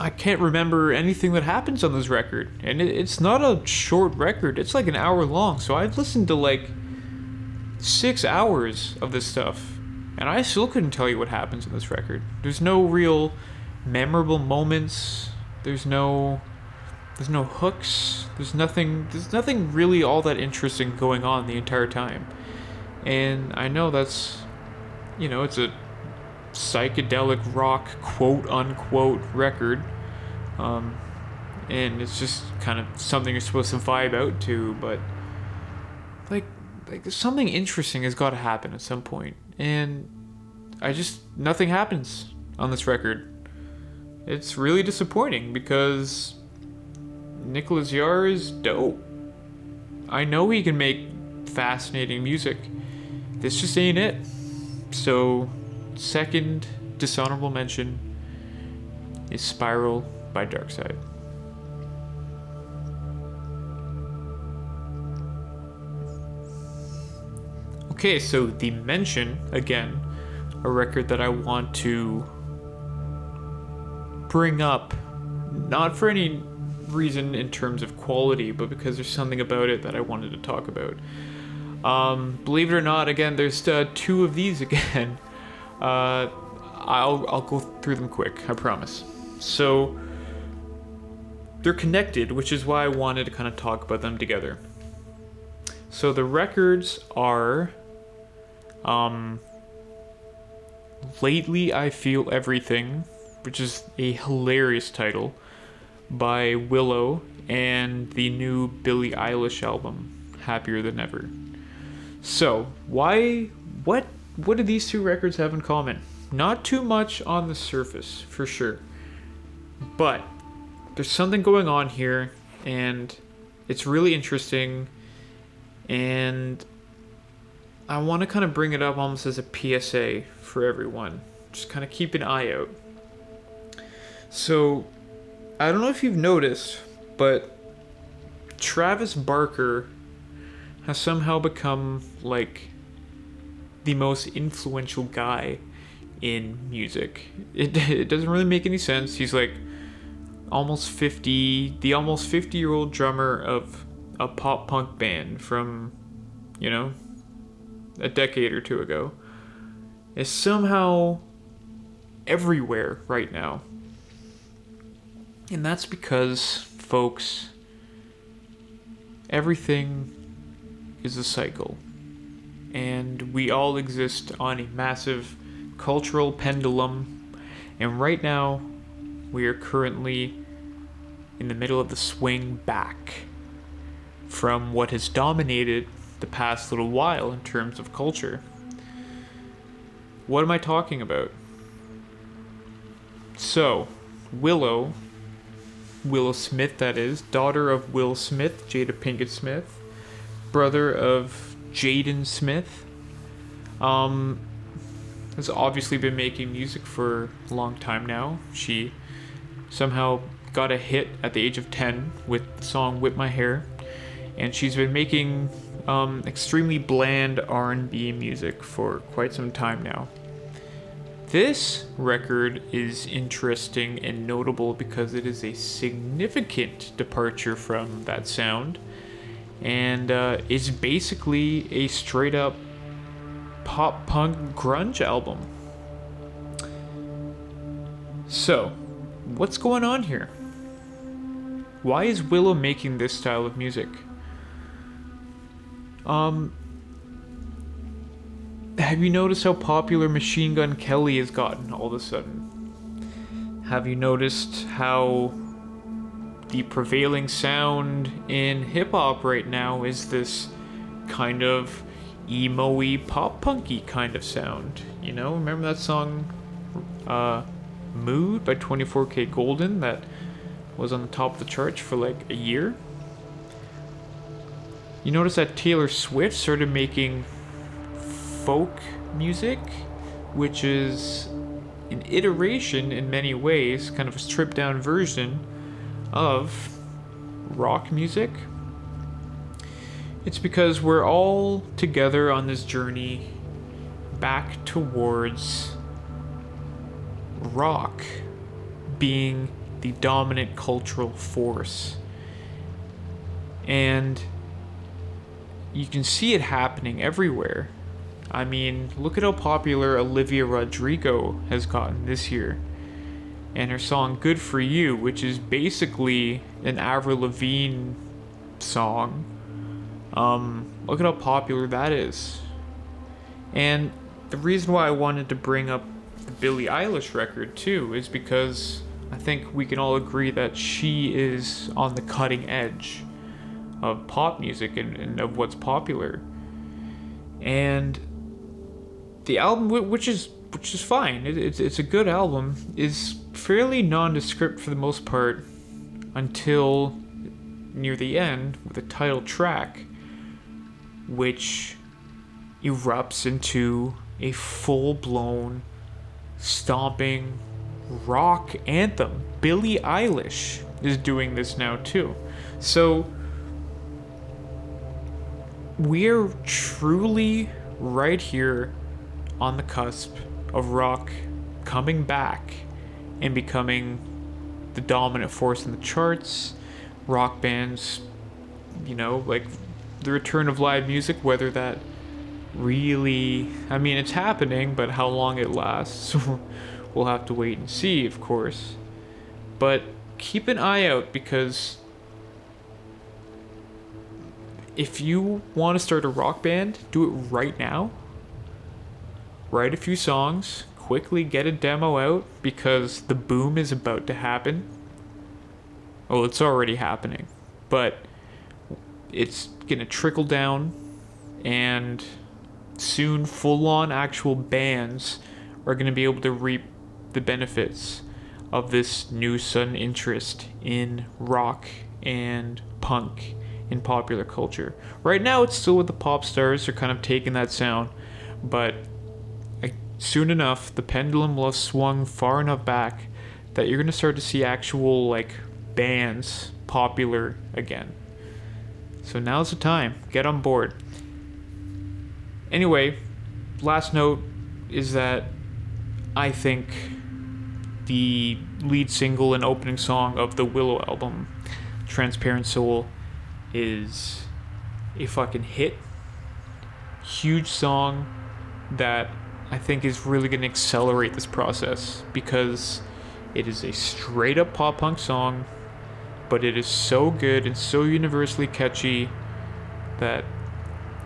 I can't remember anything that happens on this record. And it, it's not a short record, it's like an hour long. So I've listened to like six hours of this stuff. And I still couldn't tell you what happens in this record. There's no real memorable moments. There's no there's no hooks. There's nothing there's nothing really all that interesting going on the entire time. And I know that's you know, it's a psychedelic rock quote unquote record. Um, and it's just kind of something you're supposed to vibe out to, but like like something interesting has got to happen at some point, and I just nothing happens on this record. It's really disappointing because Nicolas Jaar is dope. I know he can make fascinating music. This just ain't it. So second dishonorable mention is Spiral by Darkside. Okay, so the mention, again, a record that I want to bring up, not for any reason in terms of quality, but because there's something about it that I wanted to talk about. Um, believe it or not, again, there's uh, two of these again. Uh, I'll I'll go through them quick. I promise. So they're connected, which is why I wanted to kind of talk about them together. So the records are um, Lately I Feel Everything, which is a hilarious title, by Willow, and the new Billie Eilish album, Happier Than Ever. So, why what what do these two records have in common? Not too much on the surface, for sure. But there's something going on here and it's really interesting and I want to kind of bring it up almost as a PSA for everyone. Just kind of keep an eye out. So, I don't know if you've noticed, but Travis Barker has somehow become like the most influential guy in music. It, it doesn't really make any sense. He's like almost 50, the almost 50 year old drummer of a pop punk band from, you know, a decade or two ago, is somehow everywhere right now. And that's because, folks, everything is a cycle. And we all exist on a massive cultural pendulum. And right now, we are currently in the middle of the swing back from what has dominated the past little while in terms of culture. What am I talking about? So, Willow, Willow Smith, that is, daughter of Will Smith, Jada Pinkett Smith, brother of Jaden Smith, um, has obviously been making music for a long time now. She somehow got a hit at the age of 10 with the song Whip My Hair, and she's been making um, extremely bland R&B music for quite some time now. This record is interesting and notable because it is a significant departure from that sound and uh, is basically a straight up pop punk grunge album. So, what's going on here? Why is Willow making this style of music? Um, have you noticed how popular Machine Gun Kelly has gotten all of a sudden? Have you noticed how the prevailing sound in hip hop right now is this kind of emo-y, pop punky kind of sound? You know, remember that song, uh, Mood by 24kGoldn that was on the top of the charts for like a year? You notice that Taylor Swift started making folk music, which is an iteration in many ways, kind of a stripped down version of rock music. It's because we're all together on this journey back towards rock being the dominant cultural force. And you can see it happening everywhere. I mean, look at how popular Olivia Rodrigo has gotten this year. And her song Good For You, which is basically an Avril Lavigne song. Um, look at how popular that is. And the reason why I wanted to bring up the Billie Eilish record too is because I think we can all agree that she is on the cutting edge of pop music and, and of what's popular. And the album, which is which is fine, it, it's it's a good album, is fairly nondescript for the most part until near the end with the title track, which erupts into a full blown stomping rock anthem. Billie Eilish is doing this now too. So we're truly right here on the cusp of rock coming back and becoming the dominant force in the charts. Rock bands, you know, like the return of live music, whether that really, I mean, it's happening, but how long it lasts, we'll have to wait and see, of course. But keep an eye out because if you want to start a rock band, do it right now. Write a few songs, quickly get a demo out because the boom is about to happen. Well, it's already happening, but it's gonna trickle down, and soon full on actual bands are gonna be able to reap the benefits of this new sudden interest in rock and punk in popular culture. Right now, it's still with the pop stars, they're kind of taking that sound, but soon enough, the pendulum will have swung far enough back that you're gonna start to see actual like bands popular again. So now's the time. Get on board. Anyway, last note is that I think the lead single and opening song of the Willow album, Transparent Soul, is a fucking hit. Huge song that I think is really going to accelerate this process because it is a straight up pop punk song, but it is so good and so universally catchy that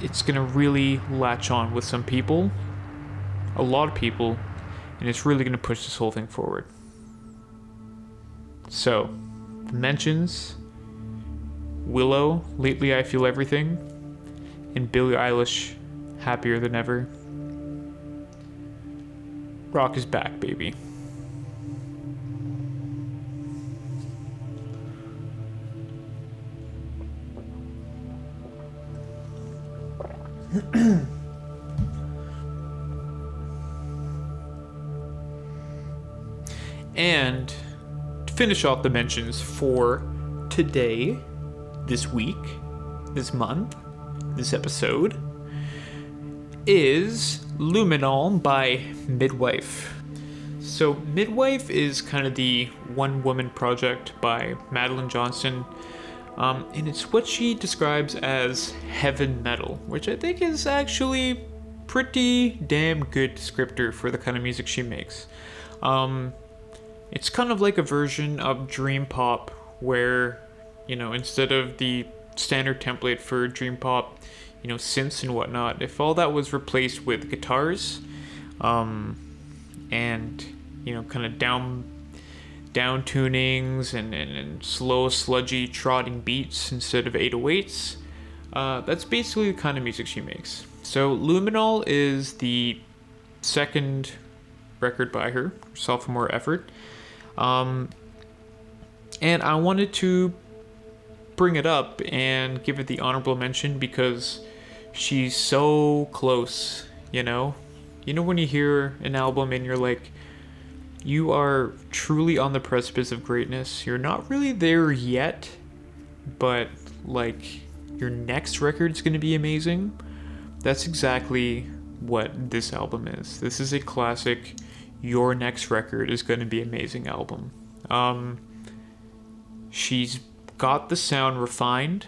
it's going to really latch on with some people, a lot of people, and it's really going to push this whole thing forward. So, the mentions Willow, Lately I Feel Everything, and Billie Eilish, Happier Than Ever. Rock is back, baby. and to finish off the mentions for today, this week, this month, this episode, is Luminol by Midwife. So, Midwife is kind of the one woman project by Madeline Johnston. Um, and it's what she describes as heaven metal, which I think is actually pretty damn good descriptor for the kind of music she makes. Um, it's kind of like a version of dream pop where, you know, instead of the standard template for dream pop, you know, synths and whatnot, if all that was replaced with guitars, um, and you know, kind of down down tunings and, and, and slow, sludgy, trotting beats instead of 808s. Uh, that's basically the kind of music she makes. So, Luminol is the second record by her, sophomore effort. Um, and I wanted to bring it up and give it the honorable mention because she's so close, you know? You know, when you hear an album and you're like, you are truly on the precipice of greatness. You're not really there yet, but like your next record's going to be amazing. That's exactly what this album is. This is a classic your next record is going to be amazing album. Um she's got the sound refined,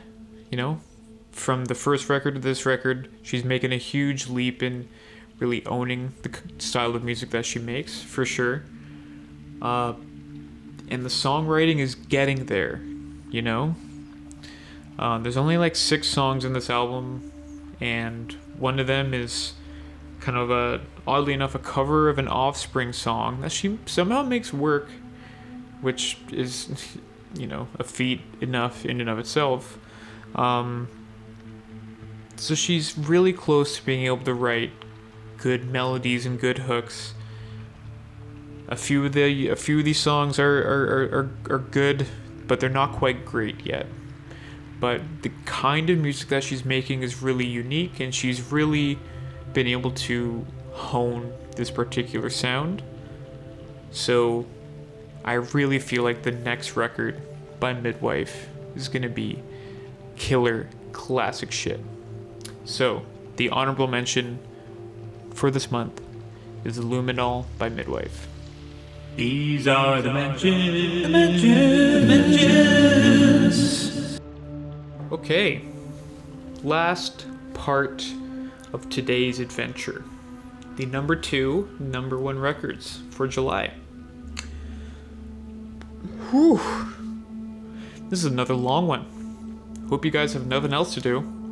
you know, from the first record to this record. She's making a huge leap in really owning the style of music that she makes, for sure. Uh, and the songwriting is getting there, you know? Uh, there's only like six songs in this album, and one of them is kind of a, oddly enough, a cover of an Offspring song that she somehow makes work, which is, you know, a feat enough in and of itself. Um, so she's really close to being able to write good melodies and good hooks a few of the a few of these songs are are, are, are good, but they're not quite great yet. But the kind of music that she's making is really unique, and she's really been able to hone this particular sound. So I really feel like the next record by Midwife is gonna be killer classic shit. So the honorable mention for this month is Luminol by Midwife. These are the mentions. mentions. Okay, last part of today's adventure. The number two, number one records for July. Whew. This is another long one. Hope you guys have nothing else to do.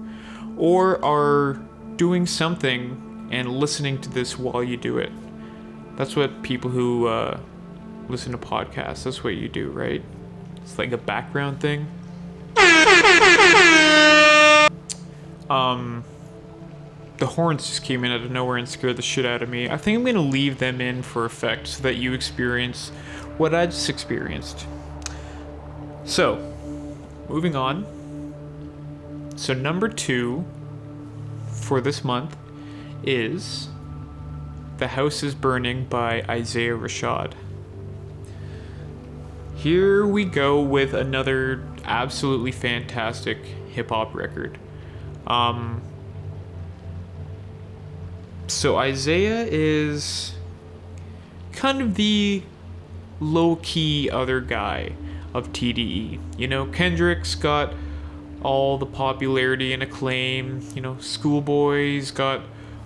Or are doing something and listening to this while you do it. That's what people who uh, listen to podcasts, that's what you do, right? It's like a background thing. Um, the horns just came in out of nowhere and scared the shit out of me. I think I'm gonna leave them in for effect so that you experience what I just experienced. So, moving on. So, number two for this month is The House is Burning by Isaiah Rashad. Here we go with another absolutely fantastic hip hop record. Um, so Isaiah is kind of the low key other guy of TDE. You know, Kendrick's got all the popularity and acclaim. You know, Schoolboy's got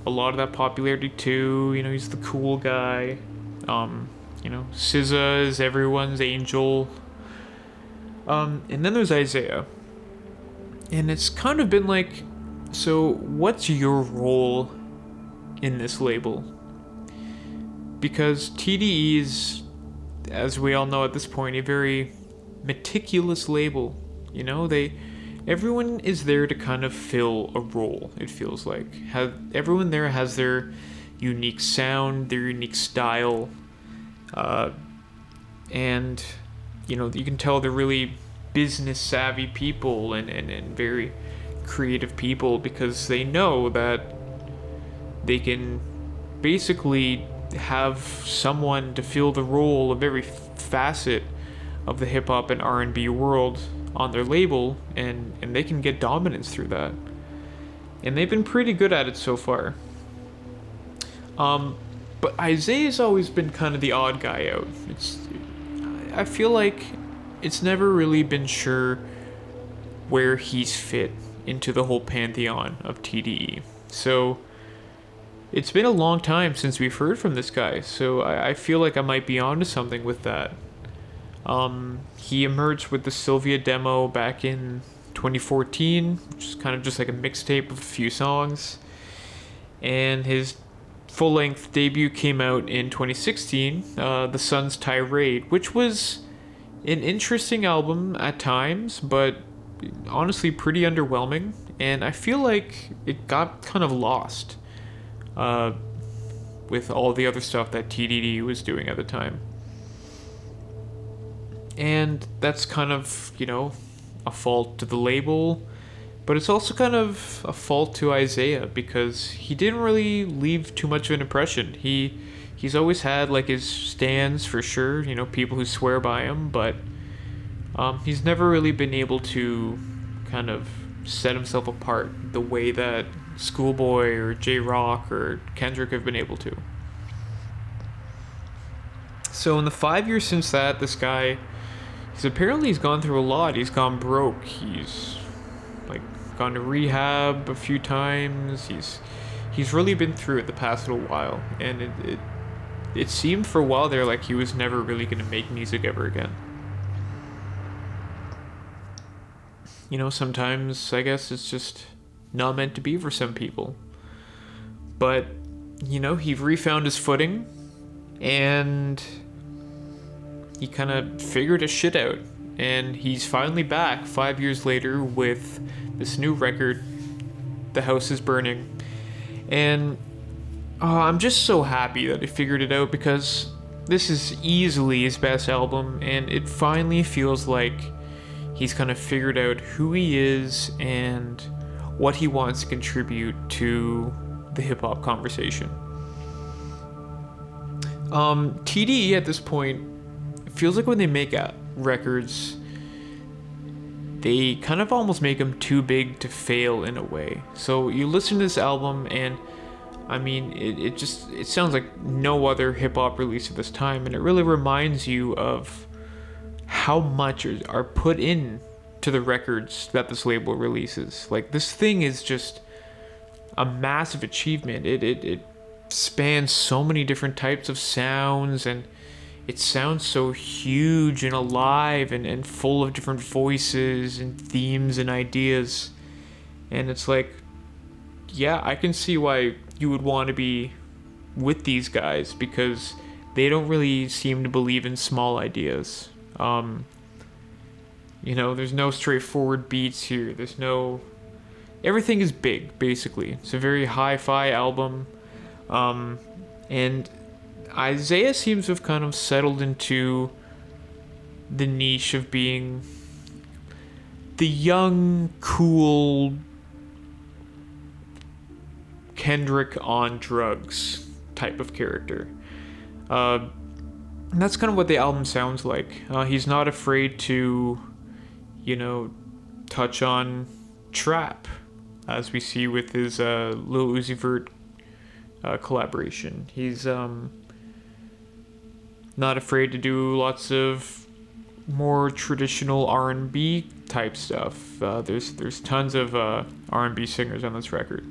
a lot of that popularity too. You know, he's the cool guy. Um, you know, SZA is everyone's angel. Um, and then there's Isaiah. And it's kind of been like, so what's your role in this label? Because TDE is, as we all know at this point, a very meticulous label. You know, they everyone is there to kind of fill a role. It feels like have everyone there has their unique sound, their unique style, uh, and you know you can tell they're really business savvy people and, and, and very creative people because they know that they can basically have someone to fill the role of every facet of the hip hop and R&B world on their label and and they can get dominance through that. And they've been pretty good at it so far. Um but Isaiah's always been kind of the odd guy out. It's I feel like it's never really been sure where he's fit into the whole pantheon of TDE. So it's been a long time since we've heard from this guy, so I, I feel like I might be onto something with that. Um, he emerged with the Cilvia demo back in 2014, which is kind of just like a mixtape of a few songs. And his full length debut came out in 2016, uh, The Sun's Tirade, which was an interesting album at times, but honestly pretty underwhelming. And I feel like it got kind of lost uh, with all the other stuff that TDE was doing at the time. And that's kind of, you know, a fault to the label, but it's also kind of a fault to Isaiah because he didn't really leave too much of an impression. He he's always had like his stands for sure, you know, people who swear by him, but um, he's never really been able to kind of set himself apart the way that Schoolboy or Jay Rock or Kendrick have been able to. So in the five years since that, this guy, he's apparently he's gone through a lot. He's gone broke. He's like gone to rehab a few times. He's he's really been through it the past little while, and it it, it seemed for a while there like he was never really gonna make music ever again. You know, sometimes I guess it's just not meant to be for some people. But, you know, he refound his footing and he kind of figured his shit out. And he's finally back five years later with this new record, The House is Burning. And oh, I'm just so happy that he figured it out because this is easily his best album, and it finally feels like he's kind of figured out who he is and what he wants to contribute to the hip hop conversation. Um, TDE at this point feels like when they make records, they kind of almost make them too big to fail in a way. So you listen to this album and I mean, it, it just it sounds like no other hip hop release at this time, and it really reminds you of how much are put in to the records that this label releases. Like this thing is just a massive achievement. It it, it spans so many different types of sounds and it sounds so huge and alive and, and full of different voices and themes and ideas. And it's like, yeah, I can see why you would want to be with these guys because they don't really seem to believe in small ideas. Um, you know, there's no straightforward beats here. There's no. Everything is big, basically. It's a very hi fi album. Um, and Isaiah seems to have kind of settled into the niche of being the young, cool Kendrick on drugs type of character. Uh, and that's kind of what the album sounds like. Uh, he's not afraid to, you know, touch on trap, as we see with his uh, Lil Uzi Vert uh, collaboration. He's um, not afraid to do lots of more traditional R&B type stuff. Uh, there's there's tons of uh, R&B singers on this record.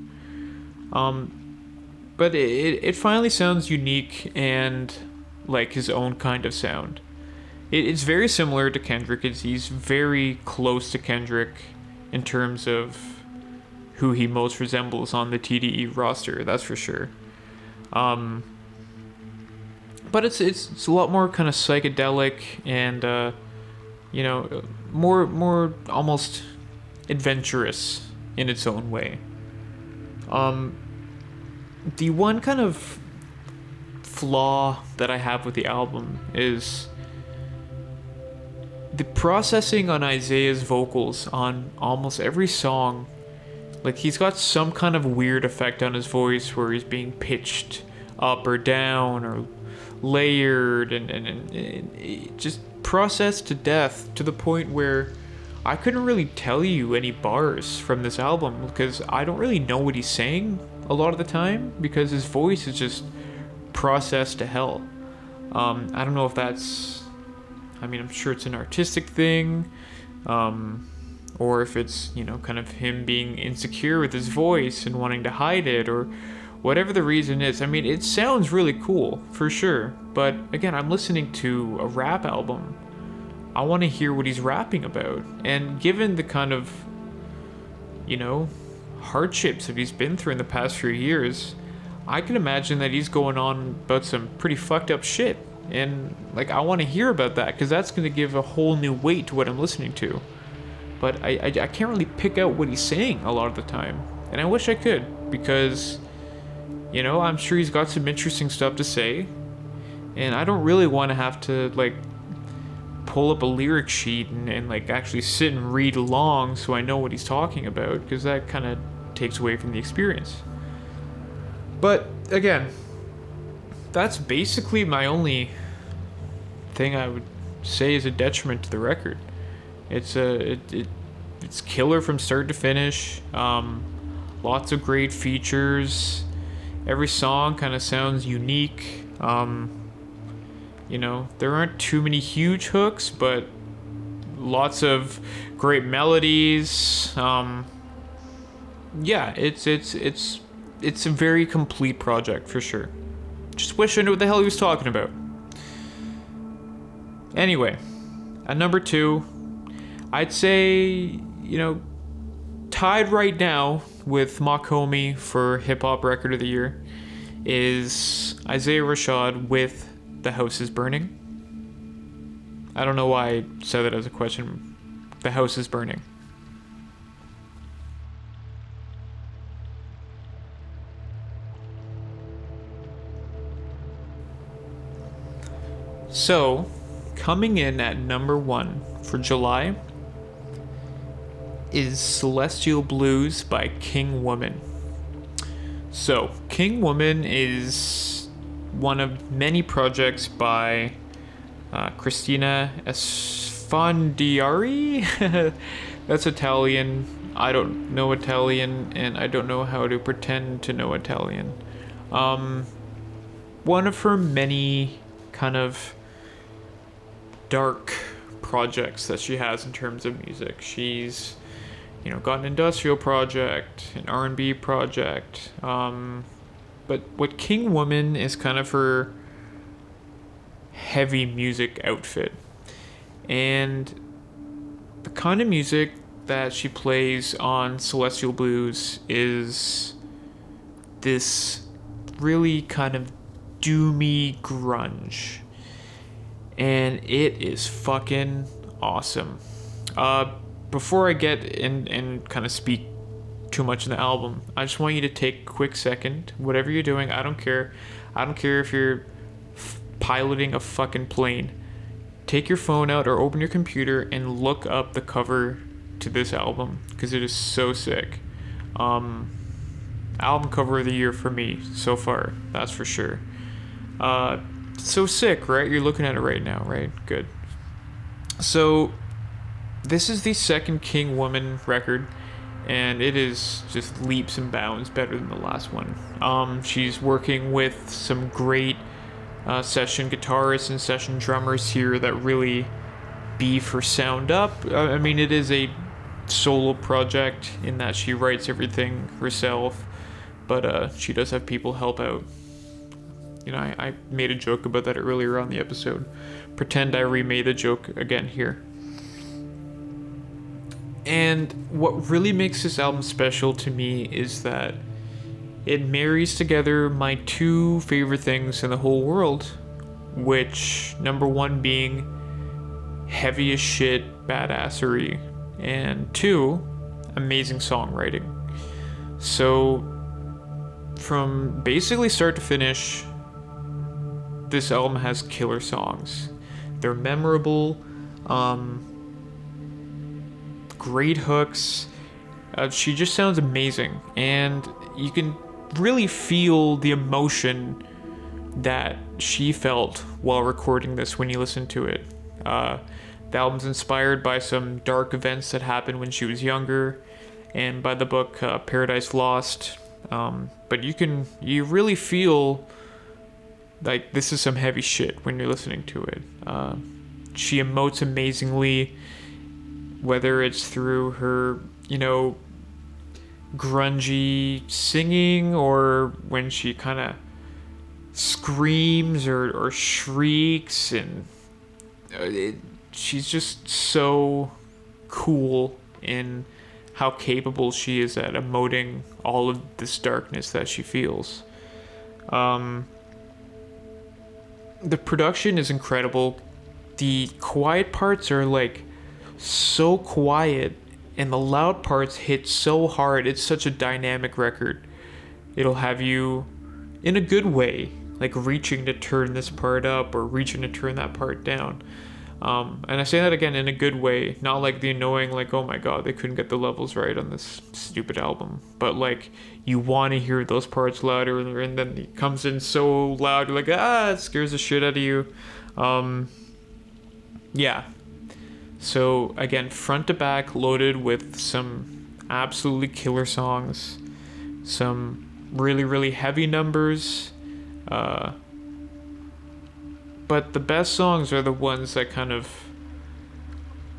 Um, but it, it finally sounds unique and like his own kind of sound. It, it's very similar to Kendrick. It's, he's very close to Kendrick in terms of who he most resembles on the TDE roster. That's for sure. Um, but it's it's it's a lot more kind of psychedelic and uh, you know more more almost adventurous in its own way. Um, the one kind of flaw that I have with the album is the processing on Isaiah's vocals on almost every song. Like he's got some kind of weird effect on his voice where he's being pitched up or down or layered and, and, and, and just processed to death to the point where I couldn't really tell you any bars from this album because I don't really know what he's saying a lot of the time because his voice is just processed to hell. Um, I don't know if that's, I mean, I'm sure it's an artistic thing, um, or if it's, you know, kind of him being insecure with his voice and wanting to hide it, or whatever the reason is. I mean, it sounds really cool, for sure, but again, I'm listening to a rap album I want to hear what he's rapping about. And given the kind of, you know, hardships that he's been through in the past few years, I can imagine that he's going on about some pretty fucked up shit. And, like, I want to hear about that because that's going to give a whole new weight to what I'm listening to. But I, I, I can't really pick out what he's saying a lot of the time. And I wish I could because, you know, I'm sure he's got some interesting stuff to say. And I don't really want to have to, like, pull up a lyric sheet and, and like actually sit and read along so I know what he's talking about because that kind of takes away from the experience. But again, that's basically my only thing I would say is a detriment to the record. It's a it, it it's killer from start to finish. Um, lots of great features. Every song kind of sounds unique. Um, you know, there aren't too many huge hooks, but lots of great melodies. Um, yeah, it's it's it's it's a very complete project for sure. Just wish I knew what the hell he was talking about. Anyway, at number two, I'd say you know tied right now with Mach-Hommy for hip hop record of the year is Isaiah Rashad with the house is burning? I don't know why I said that as a question. The house is burning. So, coming in at number one for July is Celestial Blues by King Woman. So, King Woman is one of many projects by uh, Kristina Esfandiari. That's Italian. I don't know Italian, and I don't know how to pretend to know Italian. Um, one of her many kind of dark projects that she has in terms of music. She's, you know, got an industrial project, an R&B project, um, but what King Woman is kind of her heavy music outfit. And the kind of music that she plays on Celestial Blues is this really kind of doomy grunge. And it is fucking awesome. Uh, before I get in and kind of speak too much in the album, I just want you to take a quick second, whatever you're doing, I don't care. I don't care if you're f- piloting a fucking plane. Take your phone out or open your computer and look up the cover to this album because it is so sick. Um, album cover of the year for me so far, that's for sure. Uh, so sick, right? You're looking at it right now, right? Good. So, this is the second King Woman record, and it is just leaps and bounds better than the last one. Um, she's working with some great uh, session guitarists and session drummers here that really beef her sound up. Uh, I mean, it is a solo project in that she writes everything herself, but uh, she does have people help out. You know, I, I made a joke about that earlier on the episode. Pretend I remade the joke again here. And what really makes this album special to me is that it marries together my two favorite things in the whole world, which number one being heavy as shit badassery, and two, amazing songwriting. So, from basically start to finish, this album has killer songs. They're memorable, um, great hooks. Uh, she just sounds amazing, and you can really feel the emotion that she felt while recording this when you listen to it. Uh, the album's inspired by some dark events that happened when she was younger, and by the book uh, Paradise Lost. Um, but you can you really feel like this is some heavy shit when you're listening to it. Uh, she emotes amazingly, whether it's through her, you know, grungy singing or when she kind of screams or, or shrieks and uh, it, she's just so cool in how capable she is at emoting all of this darkness that she feels. Um, the production is incredible. The quiet parts are like so quiet, and the loud parts hit so hard. It's such a dynamic record. It'll have you in a good way, like reaching to turn this part up or reaching to turn that part down. Um, and I say that again in a good way, not like the annoying, like, oh my god, they couldn't get the levels right on this stupid album. But like, you want to hear those parts louder, and then it comes in so loud, like, ah, it scares the shit out of you. Um, yeah. So again, front to back, loaded with some absolutely killer songs, some really, really heavy numbers. Uh, but the best songs are the ones that kind of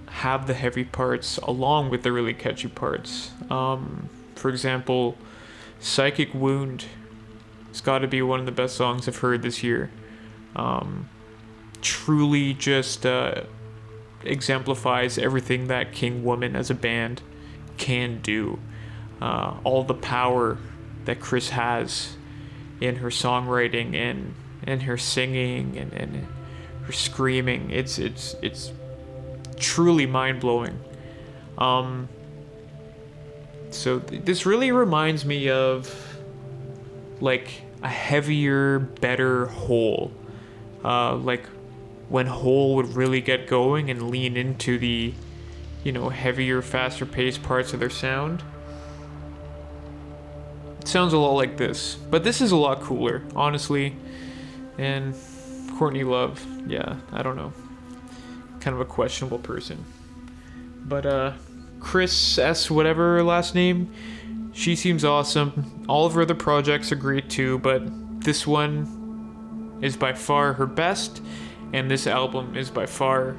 have the heavy parts along with the really catchy parts. Um, for example, Psychic Wound has got to be one of the best songs I've heard this year. Um, truly just uh, exemplifies everything that King Woman as a band can do. Uh, all the power that Chris has in her songwriting and and her singing and, and her screaming. It's it's it's truly mind blowing. Um, so th- this really reminds me of like a heavier, better Hole. Uh, like when Hole would really get going and lean into the, you know, heavier, faster paced parts of their sound. It sounds a lot like this, but this is a lot cooler, honestly. And Courtney Love, yeah, I don't know. Kind of a questionable person. But uh Chris S whatever last name, she seems awesome. All of her other projects are great too, but this one is by far her best, and this album is by far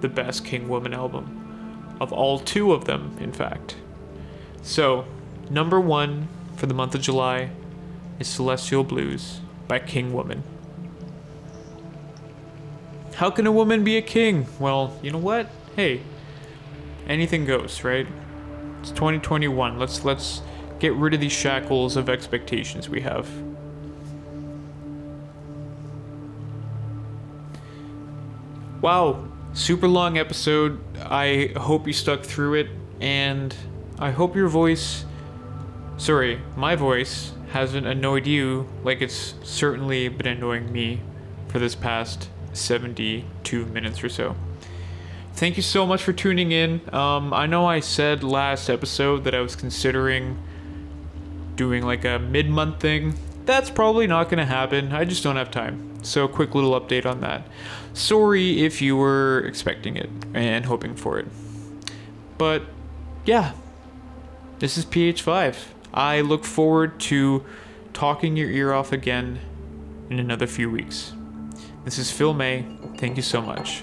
the best King Woman album. Of all two of them, in fact. So, number one for the month of July is Celestial Blues by King Woman. How can a woman be a king? Well, you know what? Hey, anything goes, right? It's 2021. Let's let's get rid of these shackles of expectations we have. Wow, super long episode. I hope you stuck through it, and I hope your voice, sorry, my voice, hasn't annoyed you like it's certainly been annoying me for this past 72 minutes or so. Thank you so much for tuning in. Um, I know I said last episode that I was considering doing like a mid month thing. That's probably not going to happen. I just don't have time. So, quick little update on that. Sorry if you were expecting it and hoping for it. But yeah, this is PH5. I look forward to talking your ear off again in another few weeks. This is Phil May. Thank you so much.